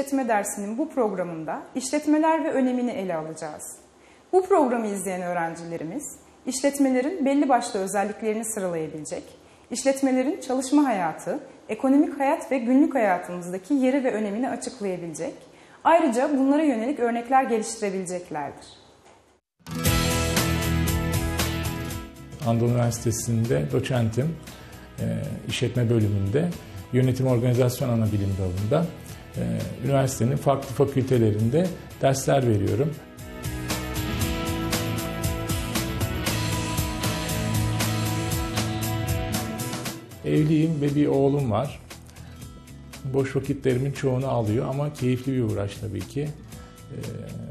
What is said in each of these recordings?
işletme dersinin bu programında işletmeler ve önemini ele alacağız. Bu programı izleyen öğrencilerimiz, işletmelerin belli başlı özelliklerini sıralayabilecek, işletmelerin çalışma hayatı, ekonomik hayat ve günlük hayatımızdaki yeri ve önemini açıklayabilecek, ayrıca bunlara yönelik örnekler geliştirebileceklerdir. Anadolu Üniversitesi'nde doçentim, e, işletme bölümünde, yönetim organizasyon ana bilim dalında, üniversitenin farklı fakültelerinde dersler veriyorum. Evliyim ve bir oğlum var. Boş vakitlerimin çoğunu alıyor ama keyifli bir uğraş tabii ki. E,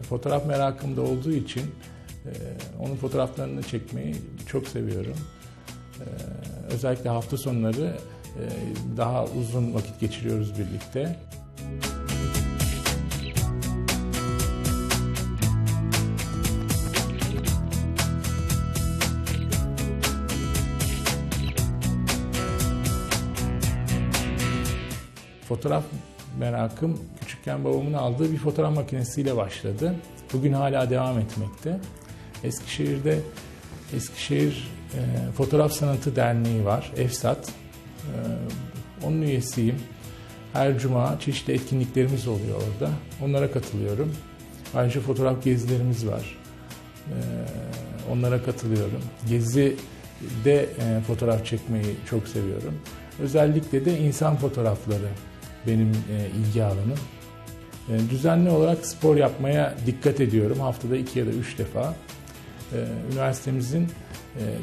fotoğraf merakım da olduğu için e, onun fotoğraflarını çekmeyi çok seviyorum. E, özellikle hafta sonları e, daha uzun vakit geçiriyoruz birlikte. Fotoğraf merakım küçükken babamın aldığı bir fotoğraf makinesiyle başladı. Bugün hala devam etmekte. Eskişehir'de Eskişehir e, Fotoğraf Sanatı Derneği var, EFSAT. E, onun üyesiyim. Her cuma çeşitli etkinliklerimiz oluyor orada. Onlara katılıyorum. Ayrıca fotoğraf gezilerimiz var. E, onlara katılıyorum. Gezide e, fotoğraf çekmeyi çok seviyorum. Özellikle de insan fotoğrafları benim e, ilgi alanım. E, düzenli olarak spor yapmaya dikkat ediyorum. Haftada iki ya da üç defa. E, üniversitemizin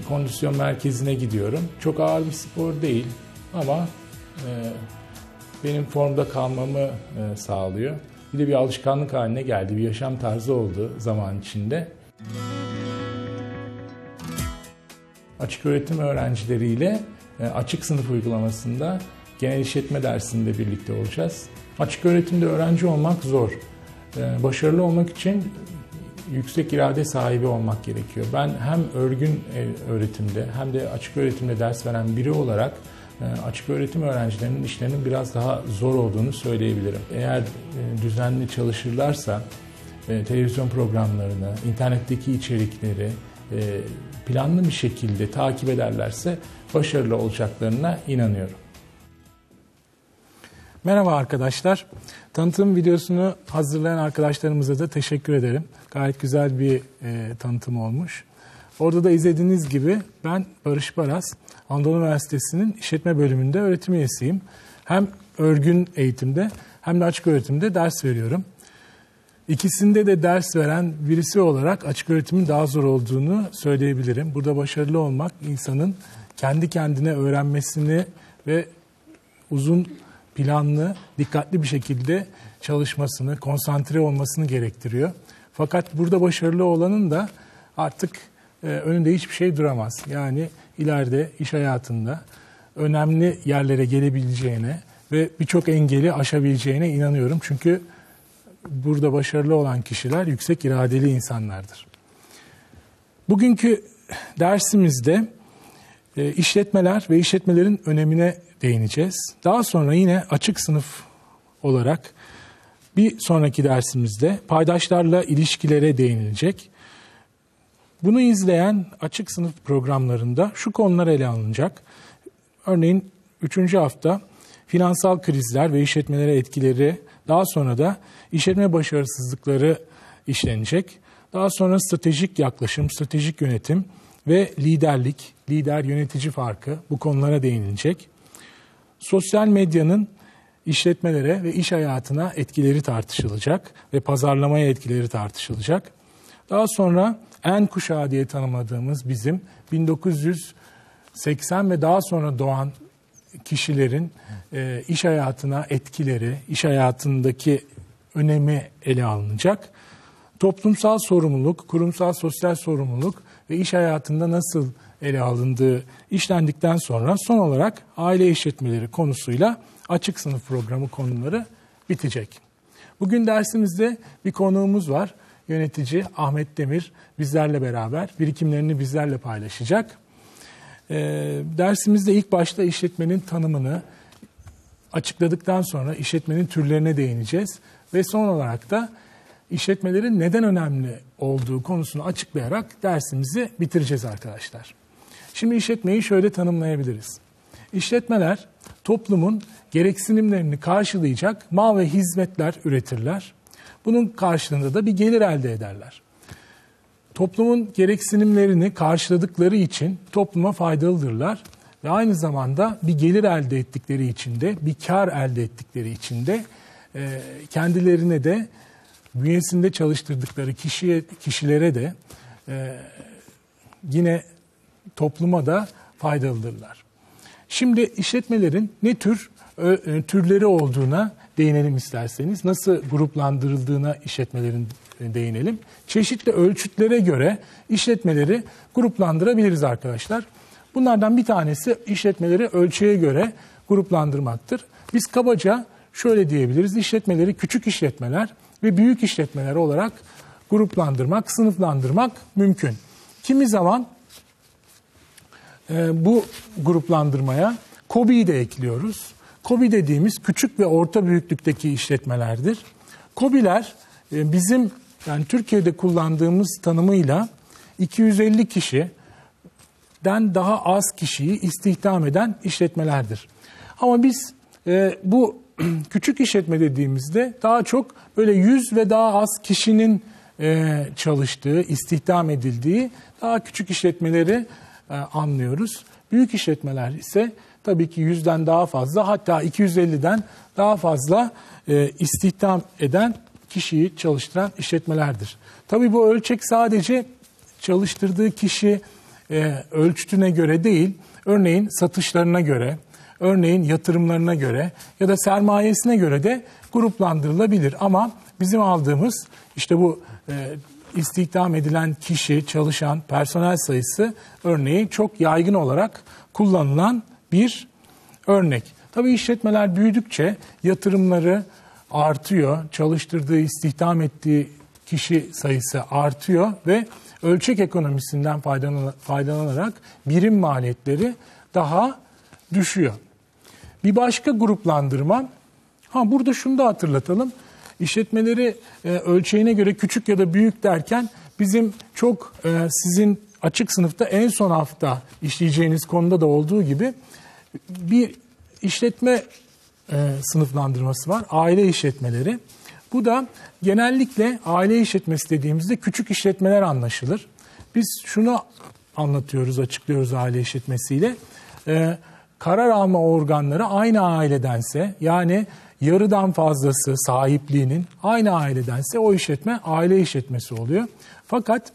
kondisyon merkezine gidiyorum. Çok ağır bir spor değil ama benim formda kalmamı sağlıyor. Bir de bir alışkanlık haline geldi, bir yaşam tarzı oldu zaman içinde. Açık öğretim öğrencileriyle açık sınıf uygulamasında genel işletme dersinde birlikte olacağız. Açık öğretimde öğrenci olmak zor. E, başarılı olmak için yüksek irade sahibi olmak gerekiyor. Ben hem örgün e, öğretimde hem de açık öğretimde ders veren biri olarak e, açık öğretim öğrencilerinin işlerinin biraz daha zor olduğunu söyleyebilirim. Eğer e, düzenli çalışırlarsa televizyon programlarını, internetteki içerikleri planlı bir şekilde takip ederlerse başarılı olacaklarına inanıyorum. Merhaba arkadaşlar. Tanıtım videosunu hazırlayan arkadaşlarımıza da teşekkür ederim. Gayet güzel bir e, tanıtım olmuş. Orada da izlediğiniz gibi ben Barış Baras, Anadolu Üniversitesi'nin işletme bölümünde öğretim üyesiyim. Hem örgün eğitimde hem de açık öğretimde ders veriyorum. İkisinde de ders veren birisi olarak açık öğretimin daha zor olduğunu söyleyebilirim. Burada başarılı olmak insanın kendi kendine öğrenmesini ve uzun planlı, dikkatli bir şekilde çalışmasını, konsantre olmasını gerektiriyor. Fakat burada başarılı olanın da artık e, önünde hiçbir şey duramaz. Yani ileride iş hayatında önemli yerlere gelebileceğine ve birçok engeli aşabileceğine inanıyorum. Çünkü burada başarılı olan kişiler yüksek iradeli insanlardır. Bugünkü dersimizde e, işletmeler ve işletmelerin önemine değineceğiz. Daha sonra yine açık sınıf olarak bir sonraki dersimizde paydaşlarla ilişkilere değinilecek. Bunu izleyen açık sınıf programlarında şu konular ele alınacak. Örneğin 3. hafta finansal krizler ve işletmelere etkileri, daha sonra da işletme başarısızlıkları işlenecek. Daha sonra stratejik yaklaşım, stratejik yönetim ve liderlik, lider yönetici farkı bu konulara değinilecek. Sosyal medyanın işletmelere ve iş hayatına etkileri tartışılacak ve pazarlamaya etkileri tartışılacak. Daha sonra en kuşağı diye tanımladığımız bizim 1980 ve daha sonra doğan kişilerin e, iş hayatına etkileri, iş hayatındaki önemi ele alınacak. Toplumsal sorumluluk, kurumsal sosyal sorumluluk ve iş hayatında nasıl ele alındığı işlendikten sonra son olarak aile işletmeleri konusuyla açık sınıf programı konuları bitecek. Bugün dersimizde bir konuğumuz var. Yönetici Ahmet Demir bizlerle beraber birikimlerini bizlerle paylaşacak. E, dersimizde ilk başta işletmenin tanımını açıkladıktan sonra işletmenin türlerine değineceğiz. ve son olarak da işletmelerin neden önemli olduğu konusunu açıklayarak dersimizi bitireceğiz arkadaşlar. Şimdi işletmeyi şöyle tanımlayabiliriz. İşletmeler toplumun gereksinimlerini karşılayacak mal ve hizmetler üretirler. Bunun karşılığında da bir gelir elde ederler. Toplumun gereksinimlerini karşıladıkları için topluma faydalıdırlar ve aynı zamanda bir gelir elde ettikleri için de, bir kar elde ettikleri için de e, kendilerine de bünyesinde çalıştırdıkları kişiye, kişilere de e, yine topluma da faydalıdırlar. Şimdi işletmelerin ne tür e, türleri olduğuna değinelim isterseniz. Nasıl gruplandırıldığına işletmelerin değinelim. Çeşitli ölçütlere göre işletmeleri gruplandırabiliriz arkadaşlar. Bunlardan bir tanesi işletmeleri ölçüye göre gruplandırmaktır. Biz kabaca şöyle diyebiliriz. İşletmeleri küçük işletmeler ve büyük işletmeler olarak gruplandırmak, sınıflandırmak mümkün. Kimi zaman e, bu gruplandırmaya KOBİ'yi de ekliyoruz. KOBİ dediğimiz küçük ve orta büyüklükteki işletmelerdir. KOBİ'ler e, bizim yani Türkiye'de kullandığımız tanımıyla 250 kişiden daha az kişiyi istihdam eden işletmelerdir. Ama biz e, bu küçük işletme dediğimizde daha çok böyle 100 ve daha az kişinin e, çalıştığı, istihdam edildiği daha küçük işletmeleri anlıyoruz. Büyük işletmeler ise tabii ki 100'den daha fazla hatta 250'den daha fazla e, istihdam eden kişiyi çalıştıran işletmelerdir. Tabii bu ölçek sadece çalıştırdığı kişi e, ölçütüne göre değil, örneğin satışlarına göre, örneğin yatırımlarına göre ya da sermayesine göre de gruplandırılabilir. Ama bizim aldığımız işte bu e, istihdam edilen kişi, çalışan personel sayısı örneği çok yaygın olarak kullanılan bir örnek. Tabii işletmeler büyüdükçe yatırımları artıyor, çalıştırdığı, istihdam ettiği kişi sayısı artıyor ve ölçek ekonomisinden faydalanarak birim maliyetleri daha düşüyor. Bir başka gruplandırma, ha burada şunu da hatırlatalım. İşletmeleri e, ölçeğine göre küçük ya da büyük derken bizim çok e, sizin açık sınıfta en son hafta işleyeceğiniz konuda da olduğu gibi bir işletme e, sınıflandırması var. Aile işletmeleri. Bu da genellikle aile işletmesi dediğimizde küçük işletmeler anlaşılır. Biz şunu anlatıyoruz, açıklıyoruz aile işletmesiyle. E, karar alma organları aynı ailedense yani yarıdan fazlası sahipliğinin aynı ailedense o işletme aile işletmesi oluyor. Fakat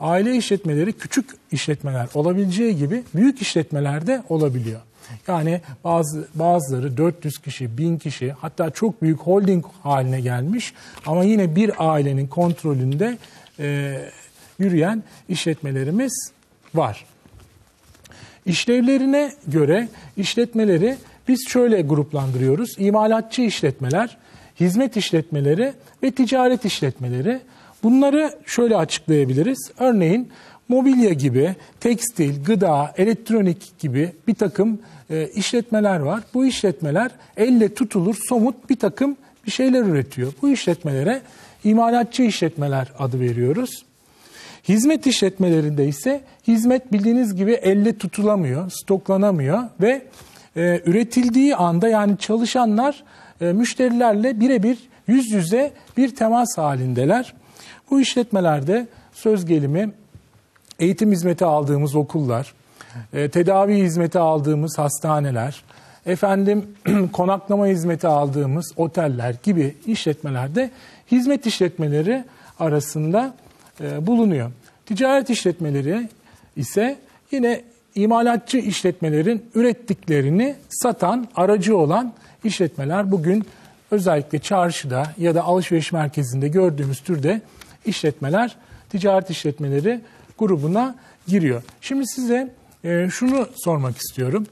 aile işletmeleri küçük işletmeler olabileceği gibi büyük işletmelerde olabiliyor. Yani bazı bazıları 400 kişi, 1000 kişi hatta çok büyük holding haline gelmiş ama yine bir ailenin kontrolünde e, yürüyen işletmelerimiz var. İşlevlerine göre işletmeleri biz şöyle gruplandırıyoruz. İmalatçı işletmeler, hizmet işletmeleri ve ticaret işletmeleri. Bunları şöyle açıklayabiliriz. Örneğin mobilya gibi, tekstil, gıda, elektronik gibi bir takım e, işletmeler var. Bu işletmeler elle tutulur, somut bir takım bir şeyler üretiyor. Bu işletmelere imalatçı işletmeler adı veriyoruz. Hizmet işletmelerinde ise hizmet bildiğiniz gibi elle tutulamıyor, stoklanamıyor ve e, üretildiği anda yani çalışanlar e, müşterilerle birebir yüz yüze bir temas halindeler. Bu işletmelerde söz gelimi eğitim hizmeti aldığımız okullar, e, tedavi hizmeti aldığımız hastaneler, efendim konaklama hizmeti aldığımız oteller gibi işletmelerde hizmet işletmeleri arasında e, bulunuyor. Ticaret işletmeleri ise yine imalatçı işletmelerin ürettiklerini satan aracı olan işletmeler bugün özellikle çarşıda ya da alışveriş merkezinde gördüğümüz türde işletmeler ticaret işletmeleri grubuna giriyor. Şimdi size e, şunu sormak istiyorum.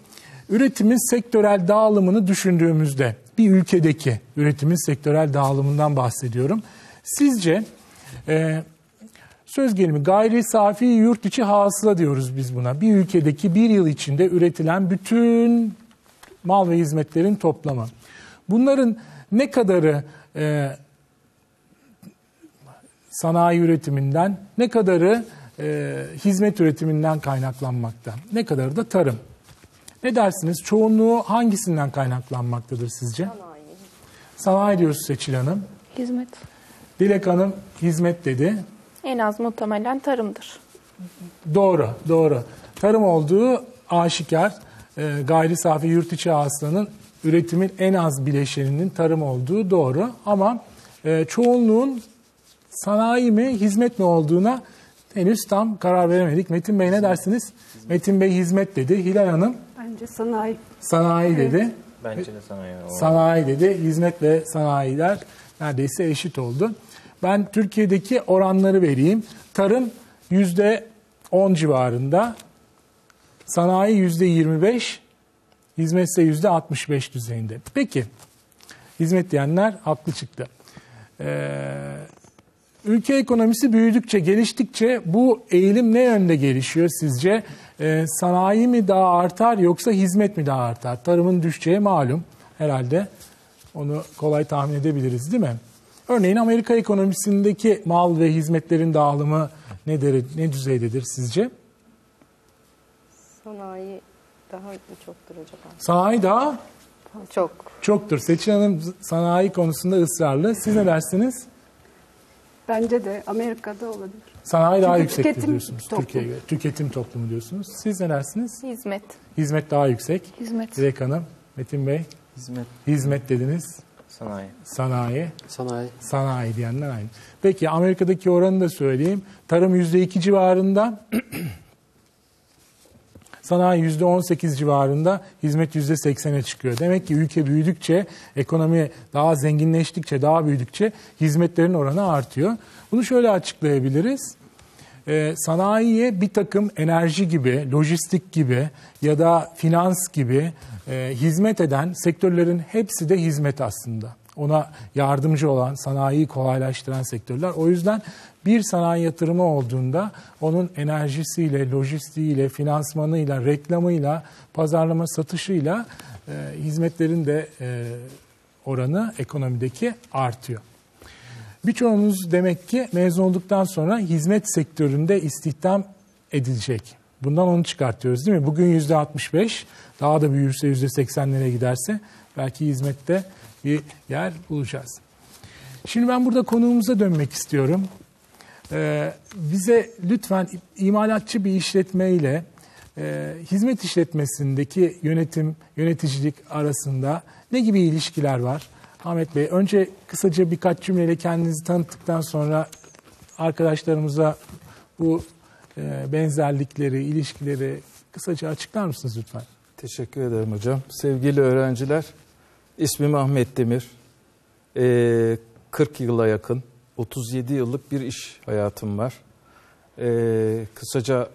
Üretimin sektörel dağılımını düşündüğümüzde bir ülkedeki üretimin sektörel dağılımından bahsediyorum. Sizce e, söz gelimi gayri safi yurt içi hasıla diyoruz biz buna. Bir ülkedeki bir yıl içinde üretilen bütün mal ve hizmetlerin toplamı. Bunların ne kadarı e, sanayi üretiminden, ne kadarı e, hizmet üretiminden kaynaklanmakta, ne kadarı da tarım. Ne dersiniz? Çoğunluğu hangisinden kaynaklanmaktadır sizce? Sanayi. Sanayi diyoruz Seçil Hanım. Hizmet. Dilek Hanım hizmet dedi. En az muhtemelen tarımdır. Doğru, doğru. Tarım olduğu aşikar. E, gayri safi yurt içi hasılanın üretimin en az bileşeninin tarım olduğu doğru. Ama e, çoğunluğun sanayi mi, hizmet mi olduğuna henüz tam karar veremedik. Metin Bey ne dersiniz? Metin Bey hizmet dedi. Hilal Hanım Bence sanayi. sanayi dedi. Bence de sanayi. Sanayi dedi. Hizmet ve sanayiler neredeyse eşit oldu. Ben Türkiye'deki oranları vereyim. Tarım yüzde 10 civarında. Sanayi yüzde 25. Hizmet ise yüzde 65 düzeyinde. Peki. Hizmet diyenler haklı çıktı. Ee, ülke ekonomisi büyüdükçe, geliştikçe bu eğilim ne yönde gelişiyor sizce? Ee, sanayi mi daha artar yoksa hizmet mi daha artar? Tarımın düşeceği malum herhalde. Onu kolay tahmin edebiliriz değil mi? Örneğin Amerika ekonomisindeki mal ve hizmetlerin dağılımı nedir, ne düzeydedir sizce? Sanayi daha çoktur acaba? Sanayi daha Çok. çoktur. Seçil Hanım sanayi konusunda ısrarlı. Siz ne dersiniz? Bence de Amerika'da olabilir. Sanayi daha Çünkü tüketim diyorsunuz toplumu. Türkiye'ye göre. Tüketim toplumu diyorsunuz. Siz ne dersiniz? Hizmet. Hizmet daha yüksek. Hizmet. Dilek Hanım, Metin Bey, Hizmet, hizmet dediniz. Sanayi. Sanayi, Sanayi. sanayi diyenler aynı. Peki Amerika'daki oranı da söyleyeyim. Tarım %2 civarında. Sanayi %18 civarında, hizmet %80'e çıkıyor. Demek ki ülke büyüdükçe, ekonomi daha zenginleştikçe, daha büyüdükçe hizmetlerin oranı artıyor. Bunu şöyle açıklayabiliriz. Ee, sanayiye bir takım enerji gibi, lojistik gibi ya da finans gibi e, hizmet eden sektörlerin hepsi de hizmet aslında. Ona yardımcı olan, sanayiyi kolaylaştıran sektörler. O yüzden bir sanayi yatırımı olduğunda onun enerjisiyle, lojistiğiyle, finansmanıyla, reklamıyla, pazarlama satışıyla e, hizmetlerin de e, oranı ekonomideki artıyor. Birçoğumuz demek ki mezun olduktan sonra hizmet sektöründe istihdam edilecek. Bundan onu çıkartıyoruz değil mi? Bugün yüzde 65, daha da büyürse yüzde 80'lere giderse belki hizmette bir yer bulacağız. Şimdi ben burada konuğumuza dönmek istiyorum. Ee, bize lütfen imalatçı bir işletmeyle e, hizmet işletmesindeki yönetim, yöneticilik arasında ne gibi ilişkiler var? Ahmet Bey, önce kısaca birkaç cümleyle kendinizi tanıttıktan sonra arkadaşlarımıza bu benzerlikleri, ilişkileri kısaca açıklar mısınız lütfen? Teşekkür ederim hocam. Sevgili öğrenciler, ismim Ahmet Demir. Ee, 40 yıla yakın, 37 yıllık bir iş hayatım var. Ee, kısaca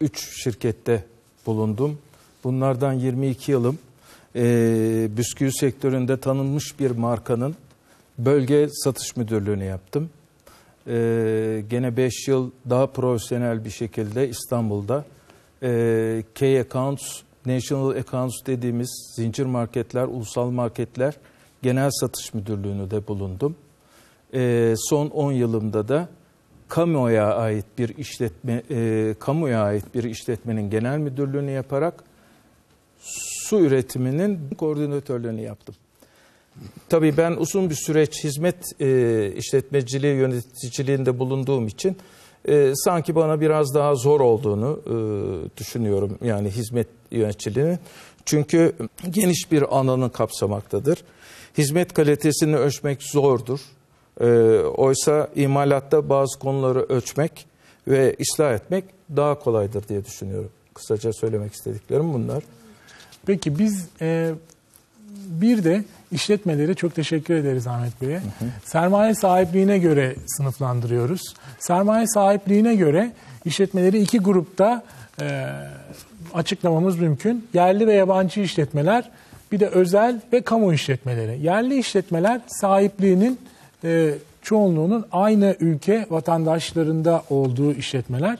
3 şirkette bulundum. Bunlardan 22 yılım e, bisküvi sektöründe tanınmış bir markanın bölge satış müdürlüğünü yaptım. Ee, gene 5 yıl daha profesyonel bir şekilde İstanbul'da e, K Accounts, National Accounts dediğimiz zincir marketler, ulusal marketler genel satış müdürlüğünü de bulundum. Ee, son 10 yılımda da kamuya ait bir işletme, e, kamuya ait bir işletmenin genel müdürlüğünü yaparak su üretiminin koordinatörlüğünü yaptım. Tabii ben uzun bir süreç hizmet e, işletmeciliği yöneticiliğinde bulunduğum için e, sanki bana biraz daha zor olduğunu e, düşünüyorum yani hizmet yöneticiliğinin. Çünkü geniş bir alanı kapsamaktadır. Hizmet kalitesini ölçmek zordur. E, oysa imalatta bazı konuları ölçmek ve ıslah etmek daha kolaydır diye düşünüyorum. Kısaca söylemek istediklerim bunlar. Peki biz e, bir de işletmelere çok teşekkür ederiz Ahmet Bey'e. Sermaye sahipliğine göre sınıflandırıyoruz. Sermaye sahipliğine göre işletmeleri iki grupta e, açıklamamız mümkün. Yerli ve yabancı işletmeler, bir de özel ve kamu işletmeleri. Yerli işletmeler sahipliğinin e, çoğunluğunun aynı ülke vatandaşlarında olduğu işletmeler.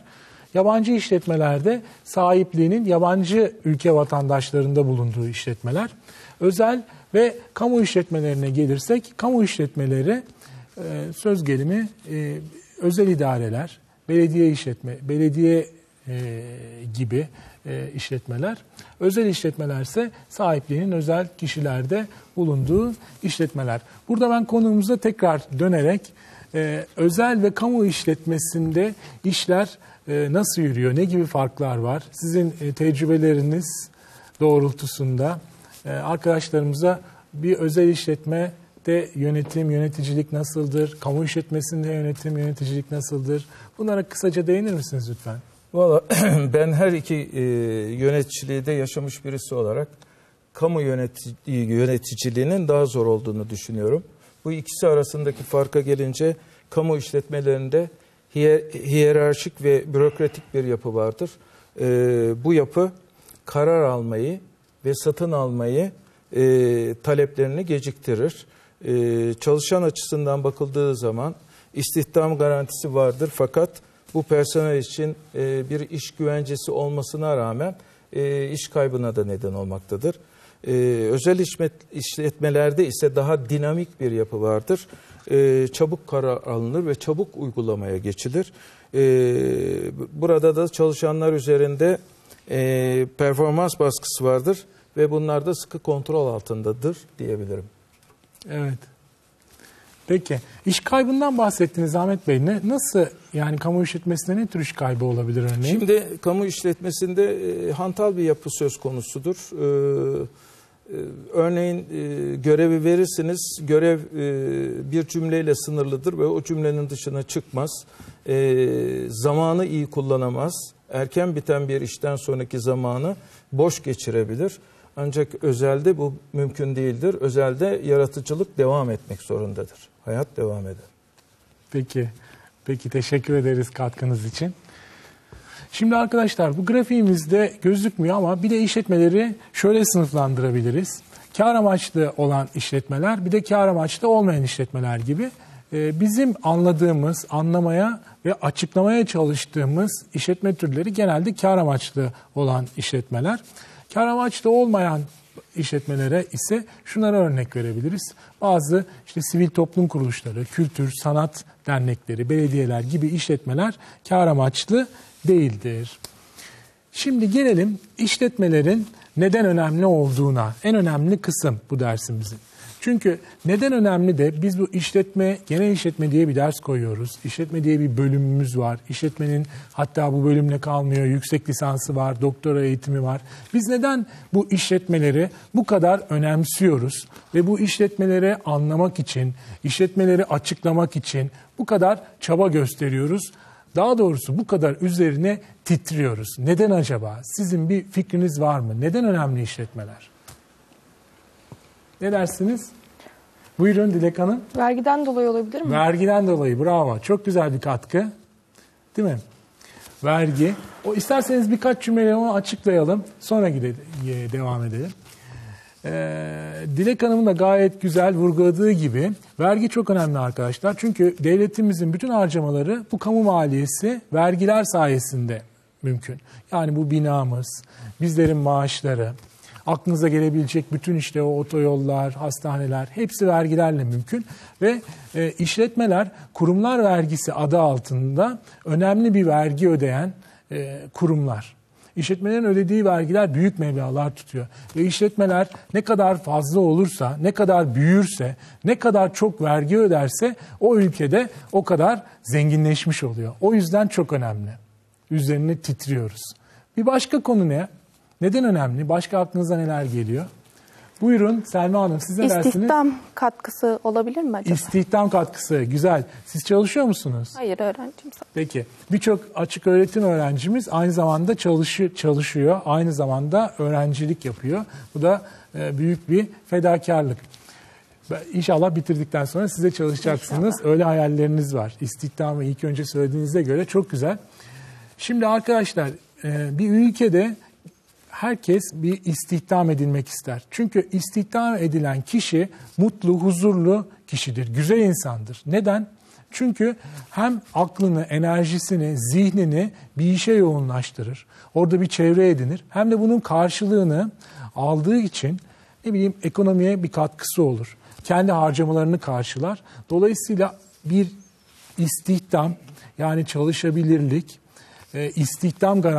Yabancı işletmelerde sahipliğinin yabancı ülke vatandaşlarında bulunduğu işletmeler. Özel ve kamu işletmelerine gelirsek, kamu işletmeleri e, söz gelimi e, özel idareler, belediye işletme, belediye e, gibi işletmeler. Özel işletmelerse sahipliğinin özel kişilerde bulunduğu işletmeler. Burada ben konumuza tekrar dönerek özel ve kamu işletmesinde işler nasıl yürüyor, ne gibi farklar var? Sizin tecrübeleriniz doğrultusunda arkadaşlarımıza bir özel işletme de yönetim, yöneticilik nasıldır? Kamu işletmesinde yönetim, yöneticilik nasıldır? Bunlara kısaca değinir misiniz lütfen? Valla ben her iki e, yöneticiliği de yaşamış birisi olarak kamu yöneti- yöneticiliğinin daha zor olduğunu düşünüyorum. Bu ikisi arasındaki farka gelince kamu işletmelerinde hiyer- hiyerarşik ve bürokratik bir yapı vardır. E, bu yapı karar almayı ve satın almayı e, taleplerini geciktirir. E, çalışan açısından bakıldığı zaman istihdam garantisi vardır fakat bu personel için e, bir iş güvencesi olmasına rağmen e, iş kaybına da neden olmaktadır. E, özel işletmelerde ise daha dinamik bir yapı vardır. E, çabuk karar alınır ve çabuk uygulamaya geçilir. E, burada da çalışanlar üzerinde e, performans baskısı vardır ve bunlar da sıkı kontrol altındadır diyebilirim. Evet. Peki. İş kaybından bahsettiniz Ahmet Bey. Ne, nasıl yani kamu işletmesinde ne tür iş kaybı olabilir örneğin? Şimdi kamu işletmesinde e, hantal bir yapı söz konusudur. E, e, örneğin e, görevi verirsiniz, görev e, bir cümleyle sınırlıdır ve o cümlenin dışına çıkmaz. E, zamanı iyi kullanamaz. Erken biten bir işten sonraki zamanı boş geçirebilir. Ancak özelde bu mümkün değildir. Özelde yaratıcılık devam etmek zorundadır. Hayat devam eder. Peki. Peki teşekkür ederiz katkınız için. Şimdi arkadaşlar bu grafiğimizde gözükmüyor ama bir de işletmeleri şöyle sınıflandırabiliriz. Kar amaçlı olan işletmeler bir de kar amaçlı olmayan işletmeler gibi. Ee, Bizim anladığımız, anlamaya ve açıklamaya çalıştığımız işletme türleri genelde kar amaçlı olan işletmeler. Kar amaçlı olmayan işletmelere ise şunlara örnek verebiliriz. Bazı işte sivil toplum kuruluşları, kültür, sanat dernekleri, belediyeler gibi işletmeler kar amaçlı değildir. Şimdi gelelim işletmelerin neden önemli olduğuna. En önemli kısım bu dersimizin. Çünkü neden önemli de biz bu işletme, genel işletme diye bir ders koyuyoruz. İşletme diye bir bölümümüz var. İşletmenin hatta bu bölümle kalmıyor. Yüksek lisansı var, doktora eğitimi var. Biz neden bu işletmeleri bu kadar önemsiyoruz? Ve bu işletmeleri anlamak için, işletmeleri açıklamak için bu kadar çaba gösteriyoruz? Daha doğrusu bu kadar üzerine titriyoruz. Neden acaba? Sizin bir fikriniz var mı? Neden önemli işletmeler? Ne dersiniz? Buyurun Dilek Hanım. Vergiden dolayı olabilir mi? Vergiden dolayı bravo. Çok güzel bir katkı. Değil mi? Vergi. O isterseniz birkaç cümleyle onu açıklayalım. Sonra gidelim, devam edelim. Ee, Dilek Hanım'ın da gayet güzel vurguladığı gibi vergi çok önemli arkadaşlar. Çünkü devletimizin bütün harcamaları bu kamu maliyesi vergiler sayesinde mümkün. Yani bu binamız, bizlerin maaşları, aklınıza gelebilecek bütün işte o otoyollar, hastaneler hepsi vergilerle mümkün ve e, işletmeler kurumlar vergisi adı altında önemli bir vergi ödeyen e, kurumlar. İşletmelerin ödediği vergiler büyük meblağlar tutuyor. Ve işletmeler ne kadar fazla olursa, ne kadar büyürse, ne kadar çok vergi öderse o ülkede o kadar zenginleşmiş oluyor. O yüzden çok önemli. Üzerine titriyoruz. Bir başka konu ne? Neden önemli? Başka aklınıza neler geliyor? Buyurun Selma Hanım siz ne dersiniz? İstihdam katkısı olabilir mi acaba? İstihdam katkısı. Güzel. Siz çalışıyor musunuz? Hayır öğrencim. Peki. Birçok açık öğretim öğrencimiz aynı zamanda çalışıyor, çalışıyor. Aynı zamanda öğrencilik yapıyor. Bu da e, büyük bir fedakarlık. İnşallah bitirdikten sonra size çalışacaksınız. Öyle hayalleriniz var. İstihdamı ilk önce söylediğinize göre çok güzel. Şimdi arkadaşlar e, bir ülkede herkes bir istihdam edilmek ister. Çünkü istihdam edilen kişi mutlu, huzurlu kişidir, güzel insandır. Neden? Çünkü hem aklını, enerjisini, zihnini bir işe yoğunlaştırır. Orada bir çevre edinir. Hem de bunun karşılığını aldığı için ne bileyim ekonomiye bir katkısı olur. Kendi harcamalarını karşılar. Dolayısıyla bir istihdam yani çalışabilirlik, e, istihdam garantisi